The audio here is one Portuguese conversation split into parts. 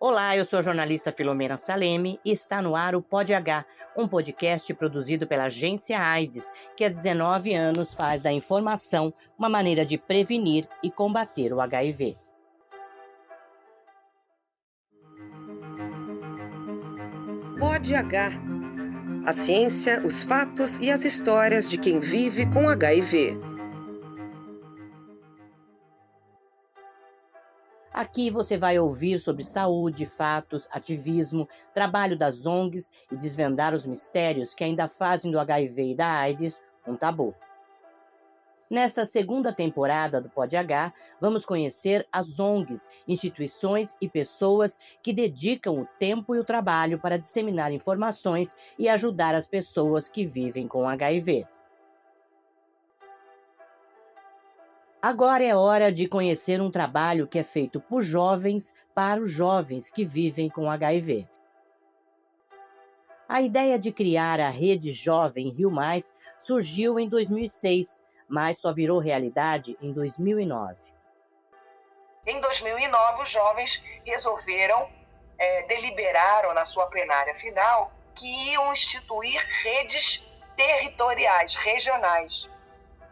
Olá, eu sou a jornalista Filomena Saleme e está no ar o Pod H, um podcast produzido pela agência AIDS, que há 19 anos faz da informação uma maneira de prevenir e combater o HIV. Pod H. A ciência, os fatos e as histórias de quem vive com HIV. Aqui você vai ouvir sobre saúde, fatos, ativismo, trabalho das ONGs e desvendar os mistérios que ainda fazem do HIV e da AIDS um tabu. Nesta segunda temporada do Pod H, vamos conhecer as ONGs, instituições e pessoas que dedicam o tempo e o trabalho para disseminar informações e ajudar as pessoas que vivem com HIV. Agora é hora de conhecer um trabalho que é feito por jovens para os jovens que vivem com HIV. A ideia de criar a Rede Jovem Rio Mais surgiu em 2006, mas só virou realidade em 2009. Em 2009, os jovens resolveram, é, deliberaram na sua plenária final que iam instituir redes territoriais, regionais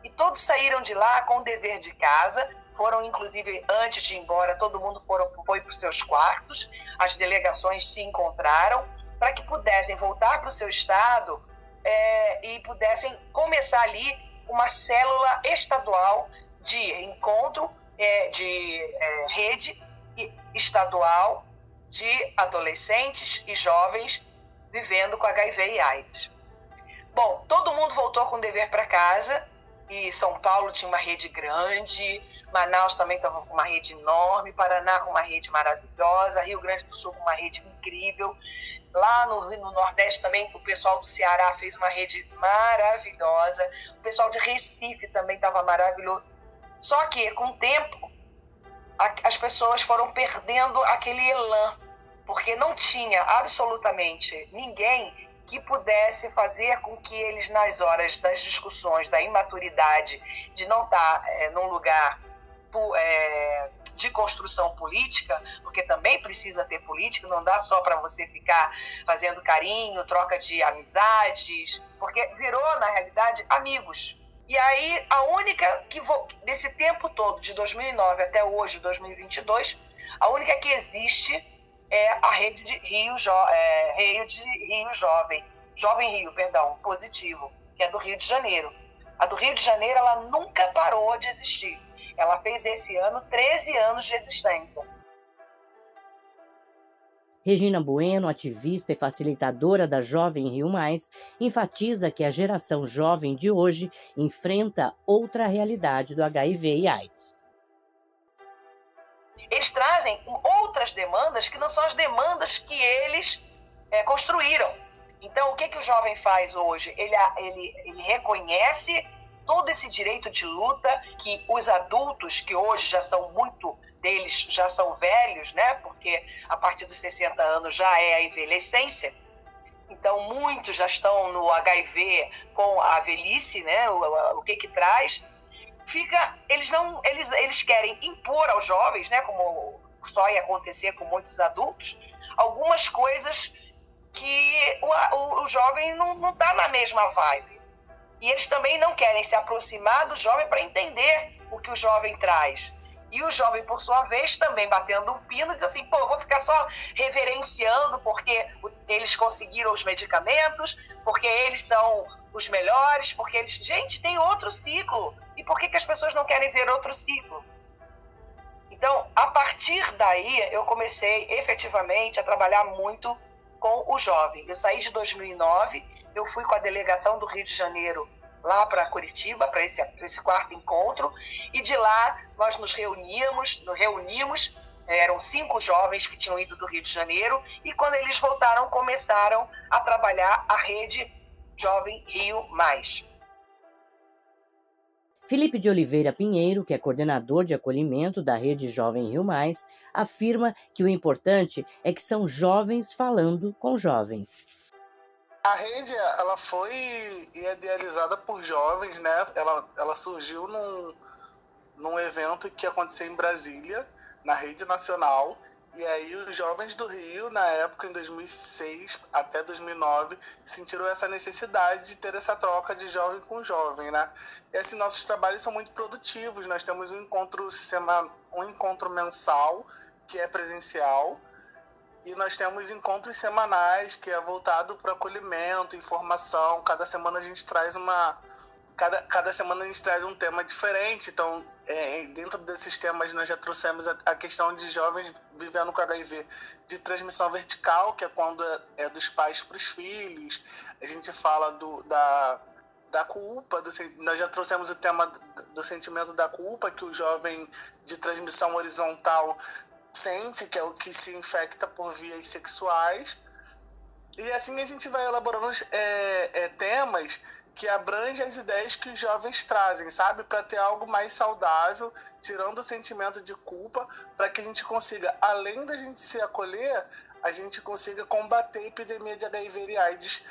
e todos saíram de lá com o dever de casa. Foram, inclusive, antes de ir embora, todo mundo foram, foi para os seus quartos. As delegações se encontraram para que pudessem voltar para o seu estado é, e pudessem começar ali uma célula estadual de encontro, é, de é, rede estadual de adolescentes e jovens vivendo com HIV e AIDS. Bom, todo mundo voltou com o dever para casa e São Paulo tinha uma rede grande, Manaus também estava com uma rede enorme, Paraná com uma rede maravilhosa, Rio Grande do Sul com uma rede incrível. Lá no, no Nordeste também o pessoal do Ceará fez uma rede maravilhosa, o pessoal de Recife também estava maravilhoso. Só que com o tempo a, as pessoas foram perdendo aquele elan, porque não tinha absolutamente ninguém que pudesse fazer com que eles, nas horas das discussões, da imaturidade, de não estar é, num lugar é, de construção política, porque também precisa ter política, não dá só para você ficar fazendo carinho, troca de amizades, porque virou, na realidade, amigos. E aí, a única que, desse tempo todo, de 2009 até hoje, 2022, a única que existe é a rede de Rio, jo é, Rio de Rio Jovem, Jovem Rio, perdão, positivo, que é do Rio de Janeiro. A do Rio de Janeiro, ela nunca parou de existir. Ela fez esse ano 13 anos de existência. Regina Bueno, ativista e facilitadora da Jovem Rio Mais, enfatiza que a geração jovem de hoje enfrenta outra realidade do HIV e AIDS eles trazem outras demandas que não são as demandas que eles é, construíram. Então, o que, que o jovem faz hoje? Ele, ele, ele reconhece todo esse direito de luta que os adultos, que hoje já são muito deles, já são velhos, né? Porque a partir dos 60 anos já é a envelhecência. Então, muitos já estão no HIV com a velhice, né? O, o que que traz fica, eles não, eles, eles querem impor aos jovens, né, como só ia acontecer com muitos adultos, algumas coisas que o, o, o jovem não está na mesma vibe. E eles também não querem se aproximar do jovem para entender o que o jovem traz. E o jovem, por sua vez, também batendo um pino, diz assim: pô, vou ficar só reverenciando porque eles conseguiram os medicamentos, porque eles são os melhores, porque eles. Gente, tem outro ciclo. E por que, que as pessoas não querem ver outro ciclo? Então, a partir daí, eu comecei efetivamente a trabalhar muito com o jovem. Eu saí de 2009, eu fui com a delegação do Rio de Janeiro lá para Curitiba, para esse, esse quarto encontro, e de lá nós nos reuníamos, nos reunimos, eram cinco jovens que tinham ido do Rio de Janeiro, e quando eles voltaram, começaram a trabalhar a rede Jovem Rio Mais. Felipe de Oliveira Pinheiro, que é coordenador de acolhimento da Rede Jovem Rio Mais, afirma que o importante é que são jovens falando com jovens. A rede ela foi idealizada por jovens, né? Ela, ela surgiu num, num evento que aconteceu em Brasília, na rede nacional, E aí os jovens do Rio, na época, em 2006 até 2009, sentiram essa necessidade de ter essa troca de jovem com jovem, né? E assim, nossos trabalhos são muito produtivos. Nós temos um encontro, um encontro mensal, que é presencial, e nós temos encontros semanais, que é voltado para acolhimento, informação. Cada semana a gente traz uma, cada, cada semana a gente traz um tema diferente. Então, é, dentro desses temas, nós já trouxemos a, a, questão de jovens vivendo com HIV de transmissão vertical, que é quando é, é dos pais para os filhos. A gente fala do, da, da culpa, do, nós já trouxemos o tema do, do sentimento da culpa, que o jovem de transmissão horizontal sente, que é o que se infecta por vias sexuais. E assim a gente vai elaborando é, é, temas que abrange as ideias que os jovens trazem, sabe? Para ter algo mais saudável, tirando o sentimento de culpa, para que a gente consiga, além da gente se acolher, a gente consiga combater a epidemia de HIV e AIDS,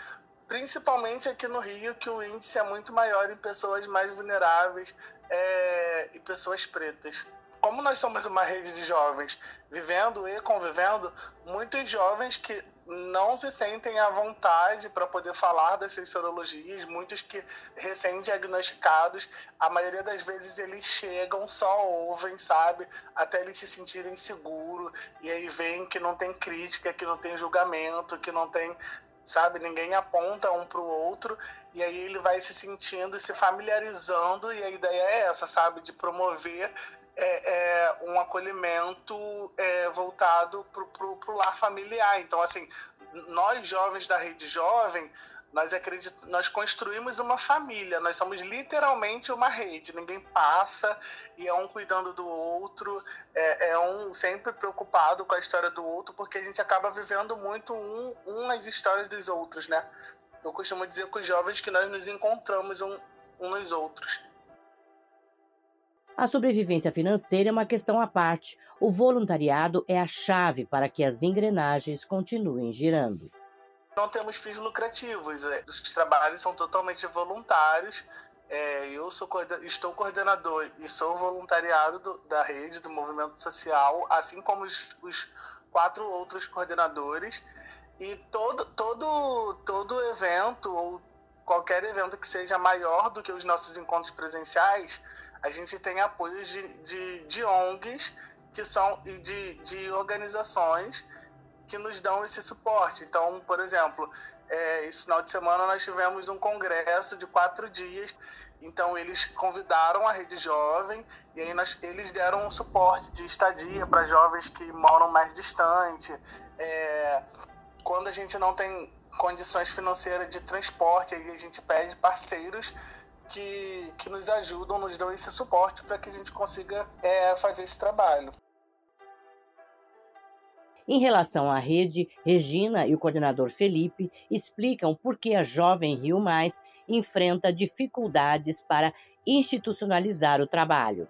principalmente aqui no Rio, que o índice é muito maior em pessoas mais vulneráveis é, e pessoas pretas como nós somos uma rede de jovens vivendo e convivendo, muitos jovens que não se sentem à vontade para poder falar das suas sorologias, muitos que recém-diagnosticados, a maioria das vezes eles chegam, só ouvem, sabe, até eles se sentirem seguros, e aí vem que não tem crítica, que não tem julgamento, que não tem sabe? Ninguém aponta um para o outro e aí ele vai se sentindo se familiarizando e a ideia é essa, sabe? De promover é, é um acolhimento é, voltado para o lar familiar. Então, assim, nós jovens da Rede Jovem, nós acreditamos, nós construímos uma família, nós somos literalmente uma rede, ninguém passa e é um cuidando do outro, é, é um sempre preocupado com a história do outro, porque a gente acaba vivendo muito um, um as histórias dos outros, né? Eu costumo dizer com os jovens que nós nos encontramos um, um nos outros. A sobrevivência financeira é uma questão à parte. O voluntariado é a chave para que as engrenagens continuem girando. Não temos fins lucrativos, é, os trabalhos são totalmente voluntários. É, eu sou, estou coordenador e sou voluntariado do, da rede do movimento social, assim como os, os quatro outros coordenadores. E todo, todo, todo evento ou qualquer evento que seja maior do que os nossos encontros presenciais, a gente tem apoios de, de, de ONGs que são e de, de organizações que nos dão esse suporte. Então, por exemplo, é, esse final de semana nós tivemos um congresso de quatro dias. Então, eles convidaram a Rede Jovem e aí nós, eles deram um suporte de estadia para jovens que moram mais distante. É, quando a gente não tem condições financeiras de transporte, aí a gente pede parceiros que, que nos ajudam, nos dão esse suporte para que a gente consiga é, fazer esse trabalho. Em relação à rede, Regina e o coordenador Felipe explicam por que a Jovem Rio Mais enfrenta dificuldades para institucionalizar o trabalho.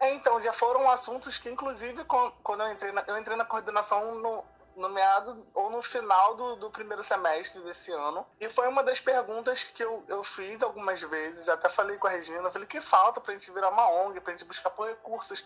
É, então, já foram assuntos que, inclusive, quando eu entrei na, eu entrei na coordenação no, no meado ou no final do, do primeiro semestre desse ano. E foi uma das perguntas que eu, eu fiz algumas vezes, até falei com a Regina, falei que falta para a gente virar uma ONG, para a gente buscar por recursos.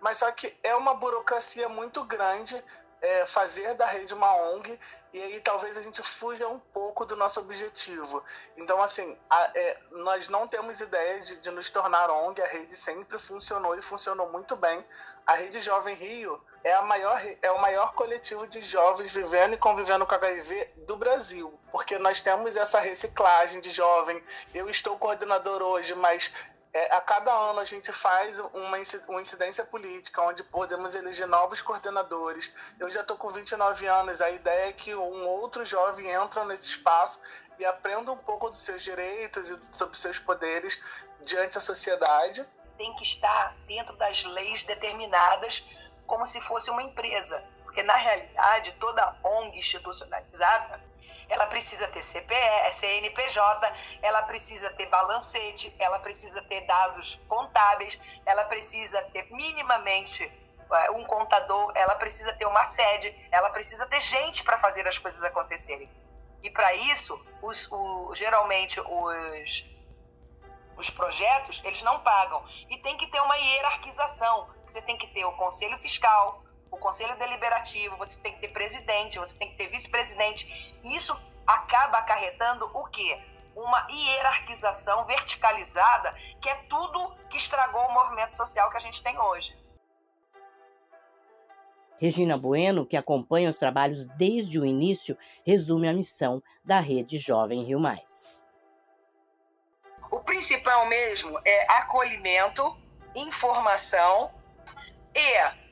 Mas só que é uma burocracia muito grande é, fazer da rede uma ONG e aí talvez a gente fuja um pouco do nosso objetivo. Então, assim, a, é, nós não temos ideia de, de, nos tornar ONG, a rede sempre funcionou e funcionou muito bem. A Rede Jovem Rio é, a maior, é o maior coletivo de jovens vivendo e convivendo com HIV do Brasil, porque nós temos essa reciclagem de jovem. Eu estou coordenador hoje, mas é, a cada ano a gente faz uma, uma incidência política onde podemos eleger novos coordenadores. Eu já estou com 29 anos, a ideia é que um outro jovem entra nesse espaço e aprenda um pouco dos seus direitos e sobre seus poderes diante da sociedade. Tem que estar dentro das leis determinadas como se fosse uma empresa, porque na realidade toda ONG institucionalizada ela precisa ter CPE, CNPJ, ela precisa ter balancete, ela precisa ter dados contábeis, ela precisa ter minimamente é, um contador, ela precisa ter uma sede, ela precisa ter gente para fazer as coisas acontecerem. E para isso, os, o, geralmente os, os projetos, eles não pagam. E tem que ter uma hierarquização. você tem que ter o conselho fiscal, o conselho deliberativo, você tem que ter presidente, você tem que ter vice-presidente. Isso acaba acarretando o quê? Uma hierarquização verticalizada, que é tudo que estragou o movimento social que a gente tem hoje. Regina Bueno, que acompanha os trabalhos desde o início, resume a missão da Rede Jovem Rio Mais. O principal mesmo é acolhimento, informação e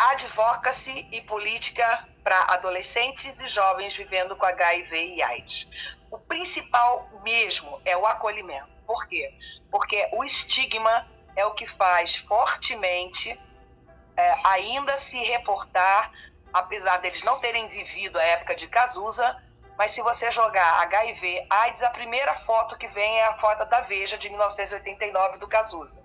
advocacy e política para adolescentes e jovens vivendo com HIV e AIDS. O principal mesmo é o acolhimento. Por quê? Porque o estigma é o que faz fortemente é, ainda se reportar, apesar deles não terem vivido a época de Cazuza, mas se você jogar HIV, AIDS, a primeira foto que vem é a foto da Veja de 1989 do Cazuza.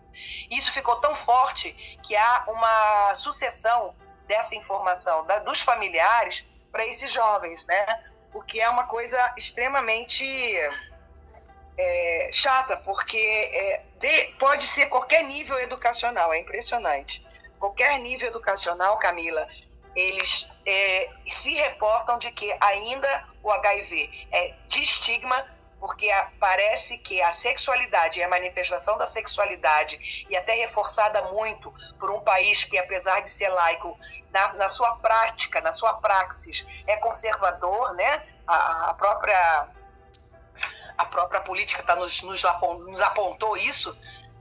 Isso ficou tão forte que há uma sucessão dessa informação da, dos familiares para esses jovens, né? O que é uma coisa extremamente é, chata, porque é, de, pode ser qualquer nível educacional, é impressionante. Qualquer nível educacional, Camila, eles é, se reportam de que ainda o HIV é de estigma porque parece que a sexualidade e a manifestação da sexualidade, e até reforçada muito por um país que, apesar de ser laico, na, na sua prática, na sua praxis, é conservador, né? A, a própria a própria política tá nos, nos, nos apontou isso,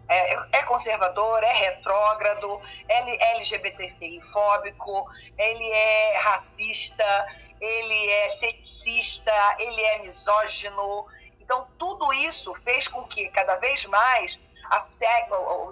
é, é, conservador, é retrógrado, é LGBTI-fóbico, ele é racista, ele é sexista, ele é misógino, então, tudo isso fez com que cada vez mais a, se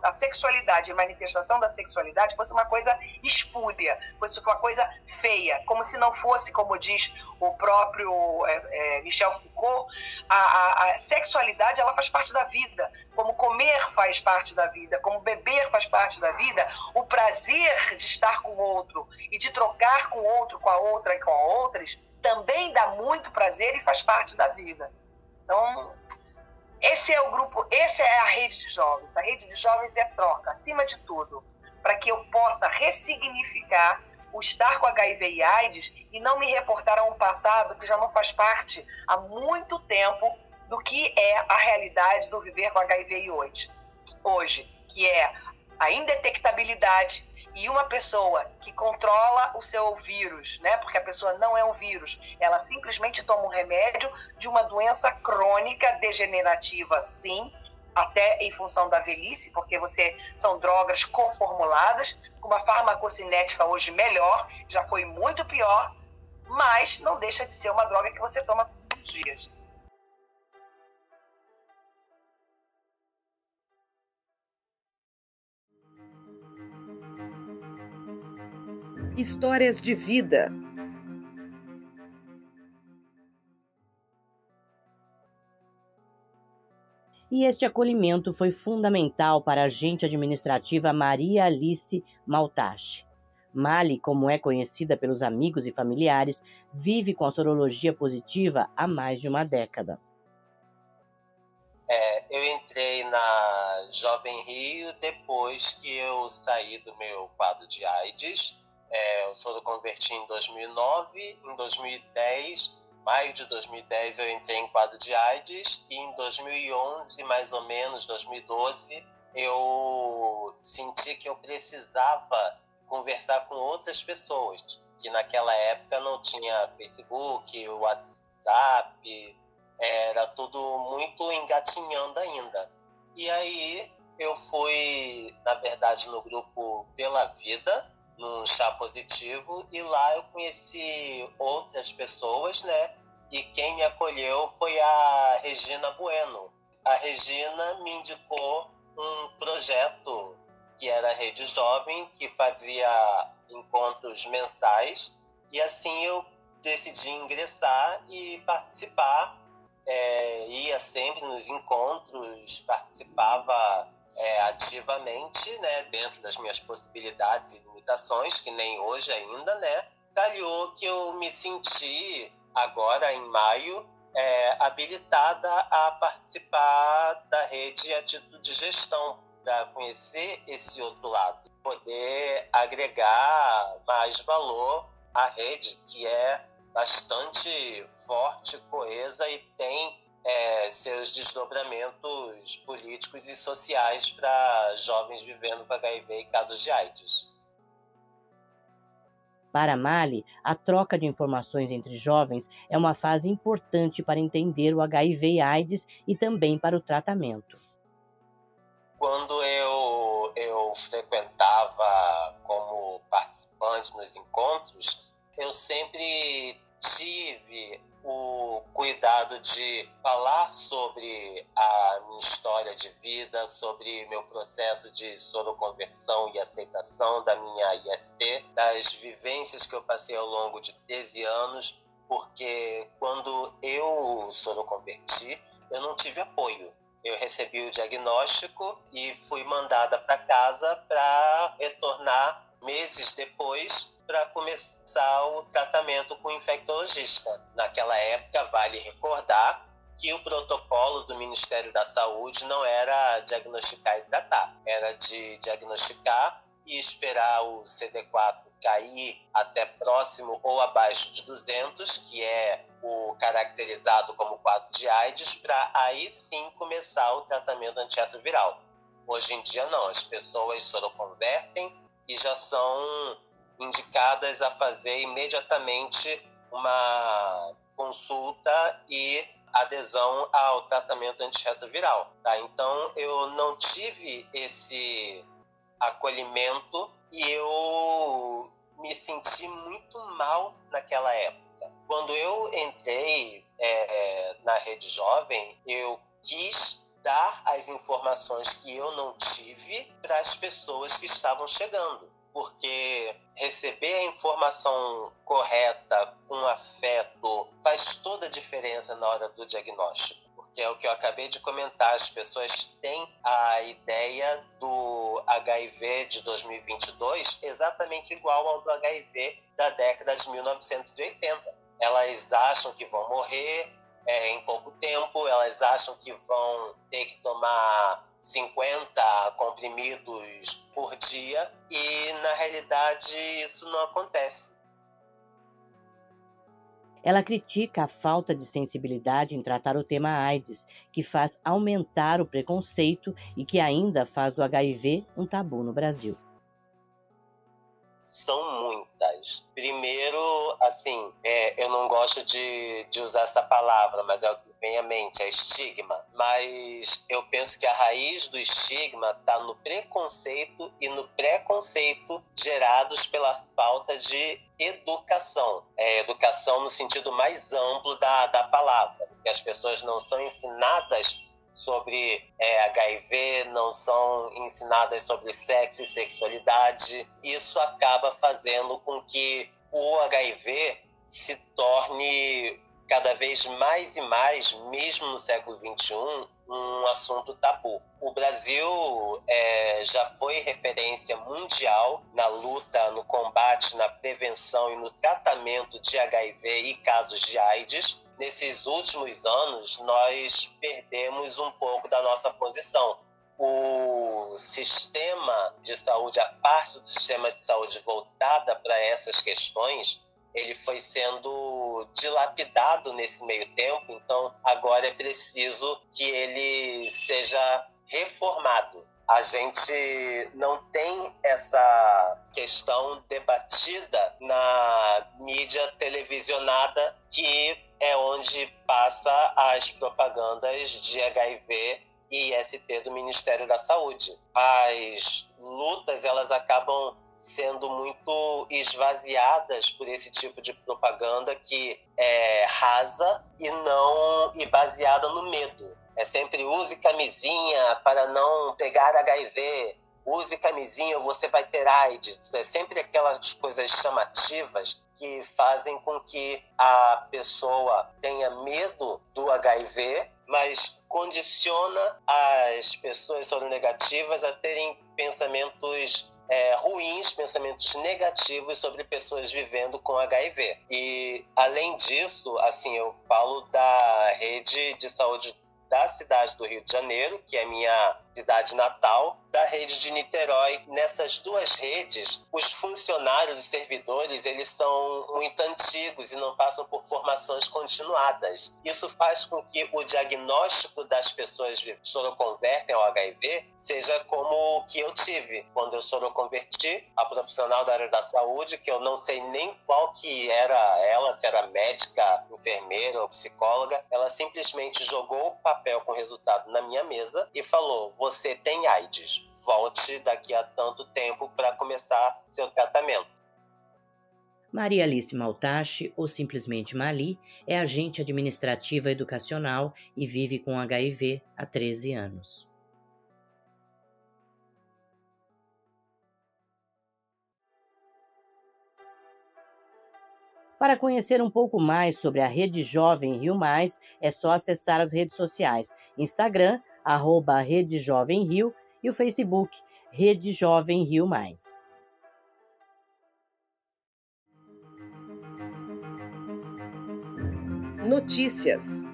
a sexualidade, a manifestação da sexualidade fosse uma coisa espúria, fosse uma coisa feia, como se não fosse, como diz o próprio é, é, Michel Foucault, a, a, a, sexualidade ela faz parte da vida, como comer faz parte da vida, como beber faz parte da vida, o prazer de estar com o outro e de trocar com o outro, com a outra e com outras, também dá muito prazer e faz parte da vida. Então, esse é o grupo, essa é a rede de jovens. A rede de jovens é troca, acima de tudo, para que eu possa ressignificar o estar com HIV e AIDS e não me reportar a um passado que já não faz parte há muito tempo do que é a realidade do viver com HIV e hoje, hoje que é a indetectabilidade, e uma pessoa que controla o seu vírus, né? Porque a pessoa não é um vírus, ela simplesmente toma um remédio de uma doença crônica degenerativa, sim, até em função da velhice, porque você são drogas conformuladas, com uma farmacocinética hoje melhor, já foi muito pior, mas não deixa de ser uma droga que você toma todos os dias. Histórias de vida. E este acolhimento foi fundamental para a agente administrativa Maria Alice Maltache. Mali, como é conhecida pelos amigos e familiares, vive com a sorologia positiva há mais de uma década. É, eu entrei na Jovem Rio depois que eu saí do meu quadro de AIDS é, eu sou do converti em 2009, em 2010, maio de 2010 eu entrei em quadro de AIDS e em 2011, mais ou menos, 2012, eu senti que eu precisava conversar com outras pessoas, que naquela época não tinha Facebook, WhatsApp, era tudo muito engatinhando ainda. E aí eu fui, na verdade, no grupo Pela Vida, no chá positivo e lá eu conheci outras pessoas, né? E quem me acolheu foi a Regina Bueno. A Regina me indicou um projeto que era a Rede Jovem, que fazia encontros mensais, e assim eu decidi ingressar e participar. É, ia sempre nos encontros, participava é, ativamente, né, dentro das minhas possibilidades e limitações, que nem hoje ainda, né? Calhou que eu me senti, agora em maio, é, habilitada a participar da rede a título de gestão, para conhecer esse outro lado, poder agregar mais valor à rede, que é bastante forte, coesa e tem é, seus desdobramentos políticos e sociais para jovens vivendo com HIV e casos de AIDS. Para Mali, a troca de informações entre jovens é uma fase importante para entender o HIV e AIDS e também para o tratamento. Quando eu, eu frequentava como participante nos encontros, eu sempre tive o cuidado de falar sobre a minha história de vida, sobre meu processo de soroconversão e aceitação da minha IST, das vivências que eu passei ao longo de 13 anos, porque quando eu soroconverti, eu não tive apoio. Eu recebi o diagnóstico e fui mandada para casa para retornar meses depois para começar o tratamento com o infectologista. Naquela época, vale recordar que o protocolo do Ministério da Saúde não era diagnosticar e tratar, era de diagnosticar e esperar o CD4 cair até próximo ou abaixo de 200, que é o caracterizado como quadro de AIDS, para aí sim começar o tratamento antirretroviral. Hoje em dia não, as pessoas soroconvertem e já são indicadas a fazer imediatamente uma consulta e adesão ao tratamento antirretroviral. Tá? Então, eu não tive esse acolhimento e eu me senti muito mal naquela época. Quando eu entrei é, na rede jovem, eu quis dar as informações que eu não tive para as pessoas que estavam chegando porque receber a informação correta com afeto faz toda a diferença na hora do diagnóstico. Porque é o que eu acabei de comentar, as pessoas têm a ideia do HIV de 2022 exatamente igual ao do HIV da década de 1980. Elas acham que vão morrer é, em pouco tempo, elas acham que vão ter que tomar 50 comprimidos por dia e na realidade isso não acontece. Ela critica a falta de sensibilidade em tratar o tema AIDS, que faz aumentar o preconceito e que ainda faz do HIV um tabu no Brasil. São muitas. Primeiro, assim, é, eu não gosto de, de usar essa palavra, mas é o que vem à mente, é estigma. Mas eu penso que a raiz do estigma está no preconceito e no preconceito gerados pela falta de educação. É, educação no sentido mais amplo da, da palavra, porque as pessoas não são ensinadas sobre é, HIV, não são ensinadas sobre sexo e sexualidade. Isso acaba fazendo com que o HIV se torne cada vez mais e mais, mesmo no século XXI, um assunto tabu. O Brasil é, já foi referência mundial na luta, no combate, na prevenção e no tratamento de HIV e casos de AIDS nesses últimos anos nós perdemos um pouco da nossa posição. O sistema de saúde, a parte do sistema de saúde voltada para essas questões, ele foi sendo dilapidado nesse meio tempo, então agora é preciso que ele seja reformado. A gente não tem essa questão debatida na mídia televisionada que é onde passa as propagandas de HIV e IST do Ministério da Saúde. As lutas elas acabam sendo muito esvaziadas por esse tipo de propaganda que é rasa e não e baseada no medo. É sempre use camisinha para não pegar HIV, use camisinha ou você vai ter AIDS. É sempre aquelas coisas chamativas que fazem com que a pessoa tenha medo do HIV, mas condiciona as pessoas soronegativas a terem pensamentos é, ruins, pensamentos negativos sobre pessoas vivendo com HIV. E além disso, assim, eu falo da rede de saúde da cidade do Rio de Janeiro, que é minha cidade natal, da rede de Niterói. Nessas duas redes, os funcionários, os servidores, eles são muito antigos e não passam por formações continuadas. Isso faz com que o diagnóstico das pessoas que soroconvertem ao HIV seja como o que eu tive quando eu soroconverti, a profissional da área da saúde, que eu não sei nem qual que era ela, se era médica, enfermeira ou psicóloga, ela simplesmente jogou o papel com resultado na minha mesa e falou: "Você tem AIDS" volte daqui a tanto tempo para começar seu tratamento. Maria Alice Maltache, ou simplesmente Mali, é agente administrativa educacional e vive com HIV há 13 anos. Para conhecer um pouco mais sobre a Rede Jovem Rio Mais, é só acessar as redes sociais: Instagram, arroba Rede Jovem Rio e o Facebook Rede Jovem Rio Mais. Notícias.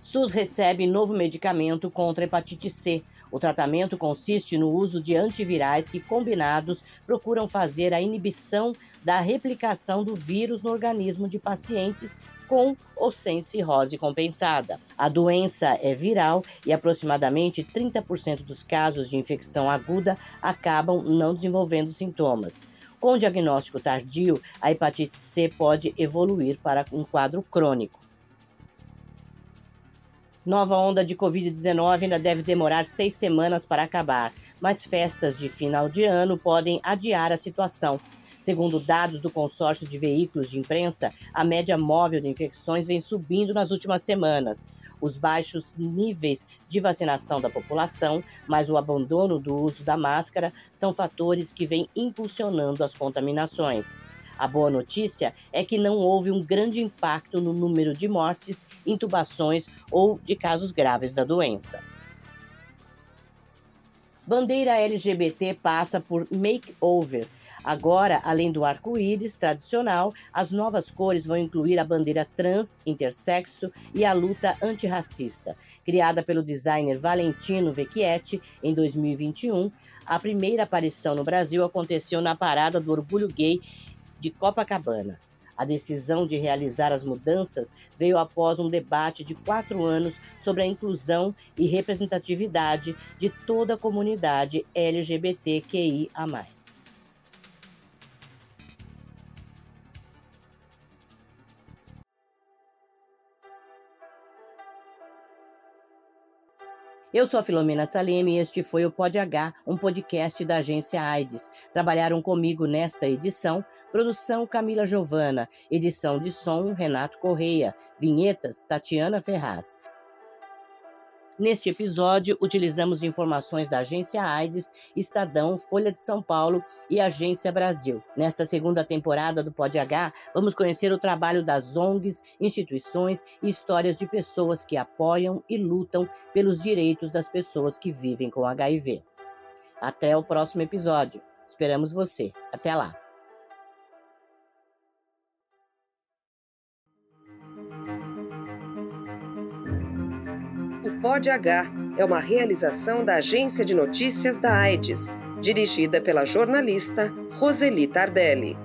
SUS recebe novo medicamento contra hepatite C. O tratamento consiste no uso de antivirais que, combinados, procuram fazer a inibição da replicação do vírus no organismo de pacientes com ou sem cirrose compensada. A doença é viral e aproximadamente 30% dos casos de infecção aguda acabam não desenvolvendo sintomas. Com diagnóstico tardio, a hepatite C pode evoluir para um quadro crônico. Nova onda de Covid-19 ainda deve demorar seis semanas para acabar, mas festas de final de ano podem adiar a situação. Segundo dados do consórcio de veículos de imprensa, a média móvel de infecções vem subindo nas últimas semanas. Os baixos níveis de vacinação da população, mais o abandono do uso da máscara, são fatores que vêm impulsionando as contaminações. A boa notícia é que não houve um grande impacto no número de mortes, intubações ou de casos graves da doença. Bandeira LGBT passa por makeover Agora, além do arco-íris tradicional, as novas cores vão incluir a bandeira trans, intersexo e a luta antirracista. Criada pelo designer Valentino Vecchietti em 2021, a primeira aparição no Brasil aconteceu na Parada do Orgulho Gay de Copacabana. A decisão de realizar as mudanças veio após um debate de quatro anos sobre a inclusão e representatividade de toda a comunidade LGBTQIA. Eu sou a Filomena Saleme e este foi o Pod H, um podcast da agência AIDS. Trabalharam comigo nesta edição, produção Camila Giovana, edição de som Renato Correia, vinhetas Tatiana Ferraz. Neste episódio, utilizamos informações da Agência AIDS, Estadão, Folha de São Paulo e Agência Brasil. Nesta segunda temporada do Pod H, vamos conhecer o trabalho das ONGs, instituições e histórias de pessoas que apoiam e lutam pelos direitos das pessoas que vivem com HIV. Até o próximo episódio. Esperamos você. Até lá. Pod H é uma realização da Agência de Notícias da AIDS, dirigida pela jornalista Roseli Tardelli.